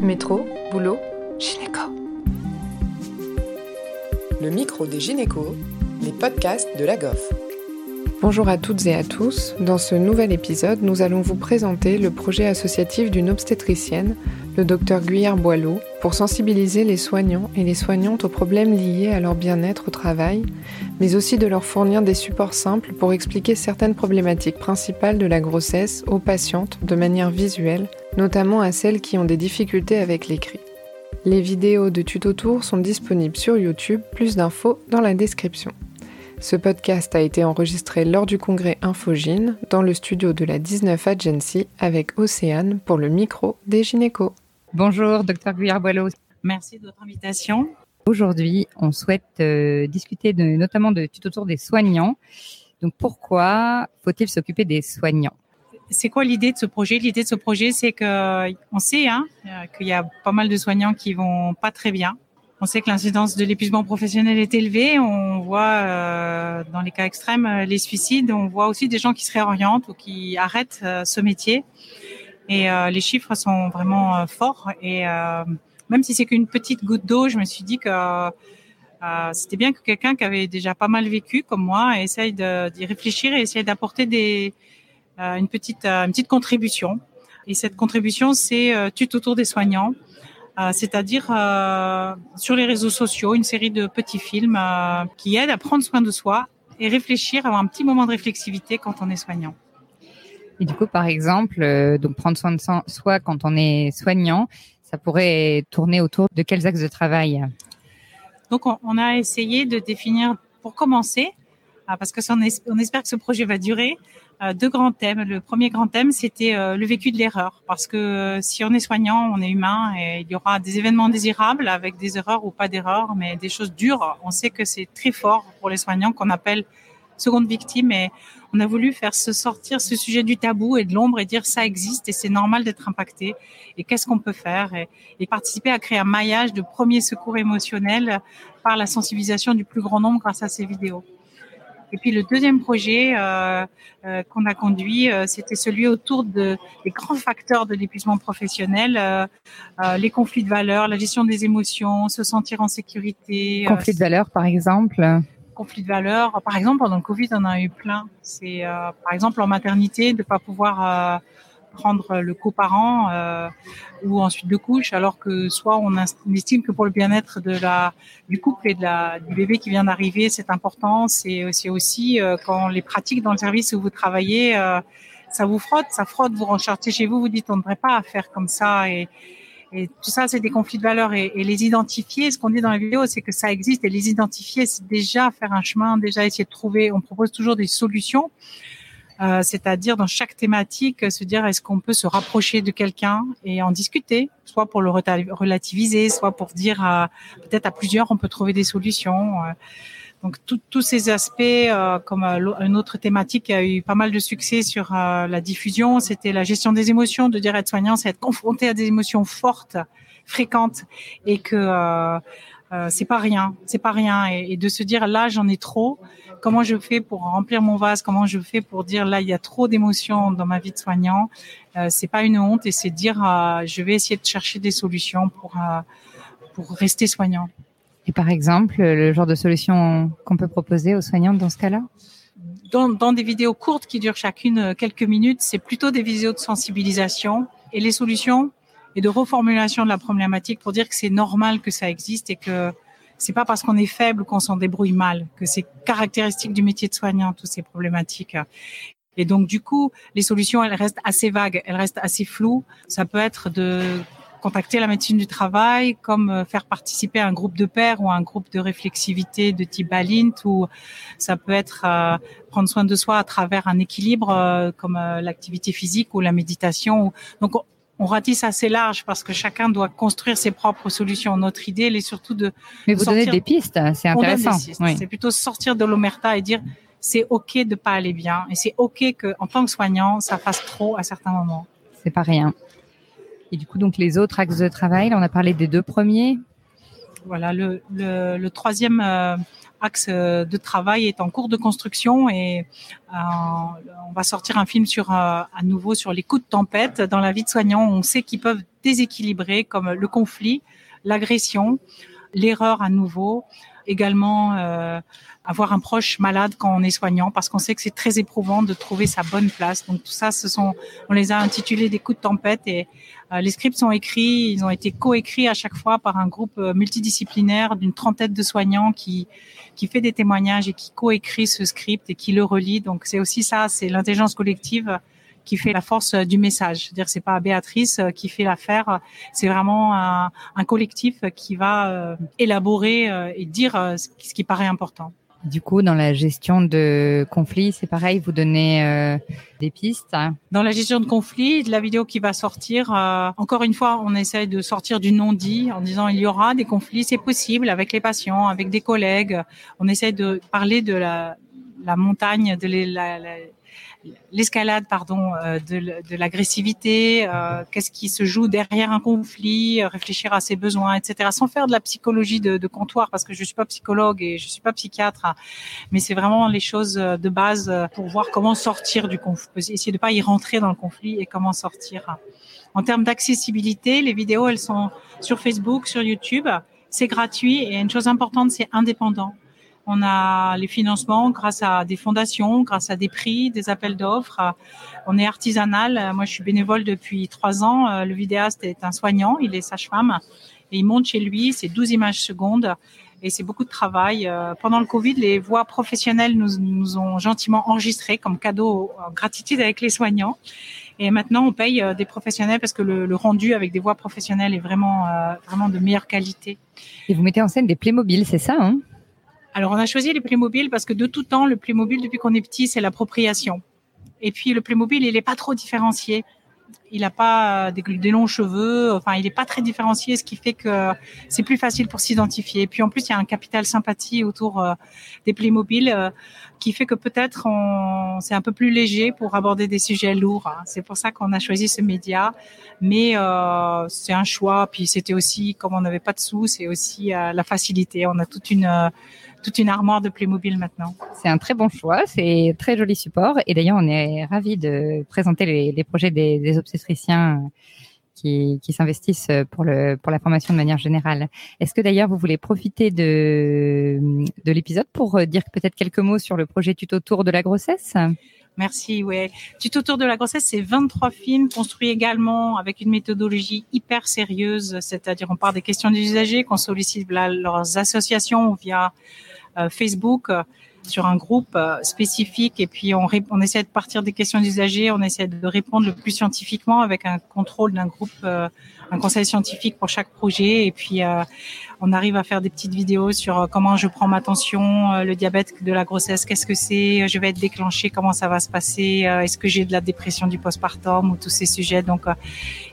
Métro, boulot, gynéco. Le micro des gynécos, les podcasts de la GOF. Bonjour à toutes et à tous. Dans ce nouvel épisode, nous allons vous présenter le projet associatif d'une obstétricienne, le docteur Guyard Boileau, pour sensibiliser les soignants et les soignantes aux problèmes liés à leur bien-être au travail, mais aussi de leur fournir des supports simples pour expliquer certaines problématiques principales de la grossesse aux patientes de manière visuelle, notamment à celles qui ont des difficultés avec l'écrit. Les vidéos de tuto tour sont disponibles sur YouTube, plus d'infos dans la description. Ce podcast a été enregistré lors du congrès Infogine dans le studio de la 19 Agency avec Océane pour le micro des gynécos. Bonjour, docteur Guyard-Boileau. Merci de votre invitation. Aujourd'hui, on souhaite euh, discuter de, notamment de tout autour des soignants. Donc, pourquoi faut-il s'occuper des soignants? C'est quoi l'idée de ce projet? L'idée de ce projet, c'est que on sait hein, qu'il y a pas mal de soignants qui vont pas très bien. On sait que l'incidence de l'épuisement professionnel est élevée. On voit euh, dans les cas extrêmes euh, les suicides. On voit aussi des gens qui se réorientent ou qui arrêtent euh, ce métier. Et euh, les chiffres sont vraiment euh, forts. Et même si c'est qu'une petite goutte d'eau, je me suis dit que c'était bien que quelqu'un qui avait déjà pas mal vécu comme moi essaye d'y réfléchir et essaye d'apporter des une petite une petite contribution. Et cette contribution, c'est tout autour des soignants. Euh, c'est-à-dire euh, sur les réseaux sociaux, une série de petits films euh, qui aident à prendre soin de soi et réfléchir, avoir un petit moment de réflexivité quand on est soignant. Et du coup, par exemple, donc prendre soin de soi quand on est soignant, ça pourrait tourner autour de quels axes de travail? Donc, on, on a essayé de définir, pour commencer, parce que on, on espère que ce projet va durer, deux grands thèmes. Le premier grand thème, c'était euh, le vécu de l'erreur, parce que euh, si on est soignant, on est humain et il y aura des événements désirables avec des erreurs ou pas d'erreurs, mais des choses dures. On sait que c'est très fort pour les soignants qu'on appelle seconde victime et on a voulu faire se sortir ce sujet du tabou et de l'ombre et dire ça existe et c'est normal d'être impacté et qu'est-ce qu'on peut faire et, et, participer à créer un maillage de premier secours émotionnel par la sensibilisation du plus grand nombre grâce à ces vidéos. Et puis le deuxième projet euh, euh, qu'on a conduit, euh, c'était celui autour de, des grands facteurs de l'épuisement professionnel, euh, euh, les conflits de valeurs, la gestion des émotions, se sentir en sécurité. Conflits de valeurs, par exemple conflits de valeurs. Par exemple, pendant le Covid, on en a eu plein. C'est par exemple en maternité de pas pouvoir prendre le coparent euh, ou ensuite de couche, alors que soit on, estime que pour le bien-être de la du couple et de la du bébé qui vient d'arriver, c'est important. C'est aussi aussi euh, quand les pratiques dans le service où vous travaillez, euh, ça vous frotte, ça frotte. Vous rentrez chez vous, vous dites on ne devrait pas faire comme ça et et tout ça, c'est des conflits de valeurs et, et les identifier. Ce qu'on dit dans la vidéo, c'est que ça existe et les identifier, c'est déjà faire un chemin, déjà essayer de trouver. On propose toujours des solutions. Euh, c'est-à-dire dans chaque thématique, se dire est-ce qu'on peut se rapprocher de quelqu'un et en discuter, soit pour le relativiser, soit pour dire peut-être à plusieurs on peut trouver des solutions. Euh. donc tous ces aspects, euh, comme une autre thématique qui a eu pas mal de succès sur la diffusion, c'était la gestion des émotions, de dire être soignant, c'est être confronté à des émotions fortes, fréquentes, et que euh, c'est pas rien, c'est pas rien, et, et, de se dire là j'en ai trop. Comment je fais pour remplir mon vase Comment je fais pour dire là il y a trop d'émotions dans ma vie de soignant euh, C'est pas une honte et c'est dire euh, je vais essayer de chercher des solutions pour euh, pour rester soignant. Et par exemple, le genre de solution qu'on peut proposer aux soignants dans ce cas-là? Dans, dans des vidéos courtes qui durent chacune quelques minutes, c'est plutôt des vidéos de sensibilisation et les solutions et de reformulation de la problématique pour dire que c'est normal que ça existe et que c'est pas parce qu'on est faible qu'on s'en débrouille mal, que c'est caractéristique du métier de soignant, toutes ces problématiques. Et donc, du coup, les solutions, elles restent assez vagues, elles restent assez floues. Ça peut être de contacter la médecine du travail, comme euh, faire participer un groupe de pairs ou un groupe de réflexivité de type Balint, ou ça peut être euh, prendre soin de soi à travers un équilibre euh, comme l'activité physique ou la méditation. On ratisse assez large parce que chacun doit construire ses propres solutions. Notre idée, elle est surtout de. Mais vous sortir... donnez des pistes, c'est intéressant. Oui. C'est plutôt sortir de l'omerta et dire c'est ok de pas aller bien et c'est ok que en tant que soignant, ça fasse trop à certains moments. C'est pas rien. Et du coup, donc les autres axes de travail, là, on a parlé des deux premiers. Voilà, le, le, le troisième euh, axe de travail est en cours de construction et euh, on va sortir un film sur euh, à nouveau sur les coups de tempête dans la vie de soignants. On sait qu'ils peuvent déséquilibrer comme le conflit, l'agression, l'erreur à nouveau, également euh, avoir un proche malade quand on est soignant, parce qu'on sait que c'est très éprouvant de trouver sa bonne place. Donc tout ça, ce sont, on les a intitulés des coups de tempête et euh, les scripts sont écrits, ils ont été coécrits à chaque fois par un groupe euh, multidisciplinaire d'une trentaine de soignants qui qui fait des témoignages et qui coécrit ce script et qui le relie. Donc c'est aussi ça, c'est l'intelligence collective qui fait la force euh, du message. C'est-à-dire c'est pas Béatrice euh, qui fait l'affaire, c'est vraiment un, un, collectif qui va euh, élaborer et dire ce qui paraît important. Du coup, dans la gestion de conflits, c'est pareil, vous donnez euh, des pistes. Dans la gestion de conflits, la vidéo qui va sortir, euh, encore une fois, on essaie de sortir du non-dit en disant il y aura des conflits, c'est possible avec les patients, avec des collègues. On essaie de parler de la, la montagne, de la, la, l'escalade pardon euh, de, l'agressivité, euh, qu'est-ce qui se joue derrière un conflit, euh, réfléchir à ses besoins, etc. Sans faire de la psychologie de, comptoir parce que je suis pas psychologue et je suis pas psychiatre, hein. mais c'est vraiment les choses de base pour voir comment sortir du conflit, essayer de pas y rentrer dans le conflit et comment sortir. En termes d'accessibilité, les vidéos elles sont sur Facebook, sur YouTube, c'est gratuit et une chose importante c'est indépendant. On a les financements grâce à des fondations, grâce à des prix, des appels d'offres. On est artisanal. Moi, je suis bénévole depuis trois ans. Le vidéaste est un soignant, il est sage-femme et il monte chez lui. C'est 12 images secondes et c'est beaucoup de travail. Pendant le Covid, les voix professionnelles nous, nous ont gentiment enregistrés comme cadeau en gratitude avec les soignants. Et maintenant, on paye des professionnels parce que le, rendu avec des voix professionnelles est vraiment, vraiment de meilleure qualité. Et vous mettez en scène des Playmobil, c'est ça hein? Alors, on a choisi les Playmobil parce que de tout temps, le Playmobil, depuis qu'on est petit, c'est l'appropriation. Et puis, le Playmobil, il n'est pas trop différencié. Il n'a pas euh, des, longs cheveux. Enfin, il n'est pas très différencié, ce qui fait que c'est plus facile pour s'identifier. Et puis, en plus, il y a un capital sympathie autour euh, des Playmobil euh, qui fait que peut-être c'est un peu plus léger pour aborder des sujets lourds. Hein. C'est pour ça qu'on a choisi ce média. Mais c'est un choix. Puis, c'était aussi, comme on n'avait pas de sous, c'est aussi la facilité. On a toute une toute une armoire de Playmobil maintenant. C'est un très bon choix, c'est très joli support. Et d'ailleurs, on est ravis de présenter les, projets des, obstétriciens qui, s'investissent pour, le, pour la formation de manière générale. Est-ce que d'ailleurs, vous voulez profiter de, de l'épisode pour dire peut-être quelques mots sur le projet Tuto Tour de la grossesse? Merci, ouais. Tuto Tour de la grossesse, c'est 23 films construits également avec une méthodologie hyper sérieuse, c'est-à-dire on part des questions des usagers, qu'on sollicite leurs associations via Facebook euh, sur un groupe euh, spécifique. Et puis on, on essaie de partir des questions d'usagers, on essaie de répondre le plus scientifiquement avec un contrôle d'un groupe, un conseil scientifique pour chaque projet. Et puis on arrive à faire des petites vidéos sur comment je prends ma tension, le diabète de la grossesse, qu'est-ce que c'est, je vais être déclenché, comment ça va se passer, est-ce que j'ai de la dépression du postpartum ou tous ces sujets. Donc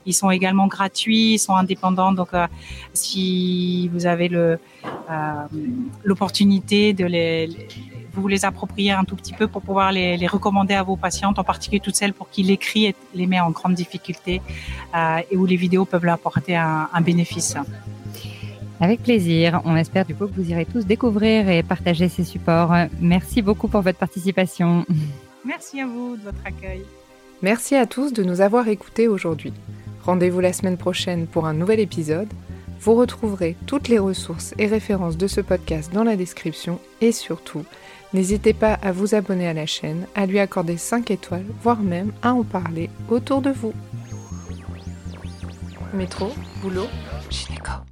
ils sont également gratuits, ils sont indépendants. Donc si vous avez le euh, l'opportunité de les, vous les approprier un tout petit peu pour pouvoir les, les, recommander à vos patientes, en particulier toutes celles pour qui l'écrit les met en grande difficulté euh, et où les vidéos peuvent leur apporter un, un, bénéfice. Avec plaisir. On espère du coup que vous irez tous découvrir et partager ces supports. Merci beaucoup pour votre participation. Merci à vous de votre accueil. Merci à tous de nous avoir écoutés aujourd'hui. Rendez-vous la semaine prochaine pour un nouvel épisode. Vous retrouverez toutes les ressources et références de ce podcast dans la description et surtout, n'hésitez pas à vous abonner à la chaîne, à lui accorder 5 étoiles, voire même à en parler autour de vous. Métro, boulot, gynéco.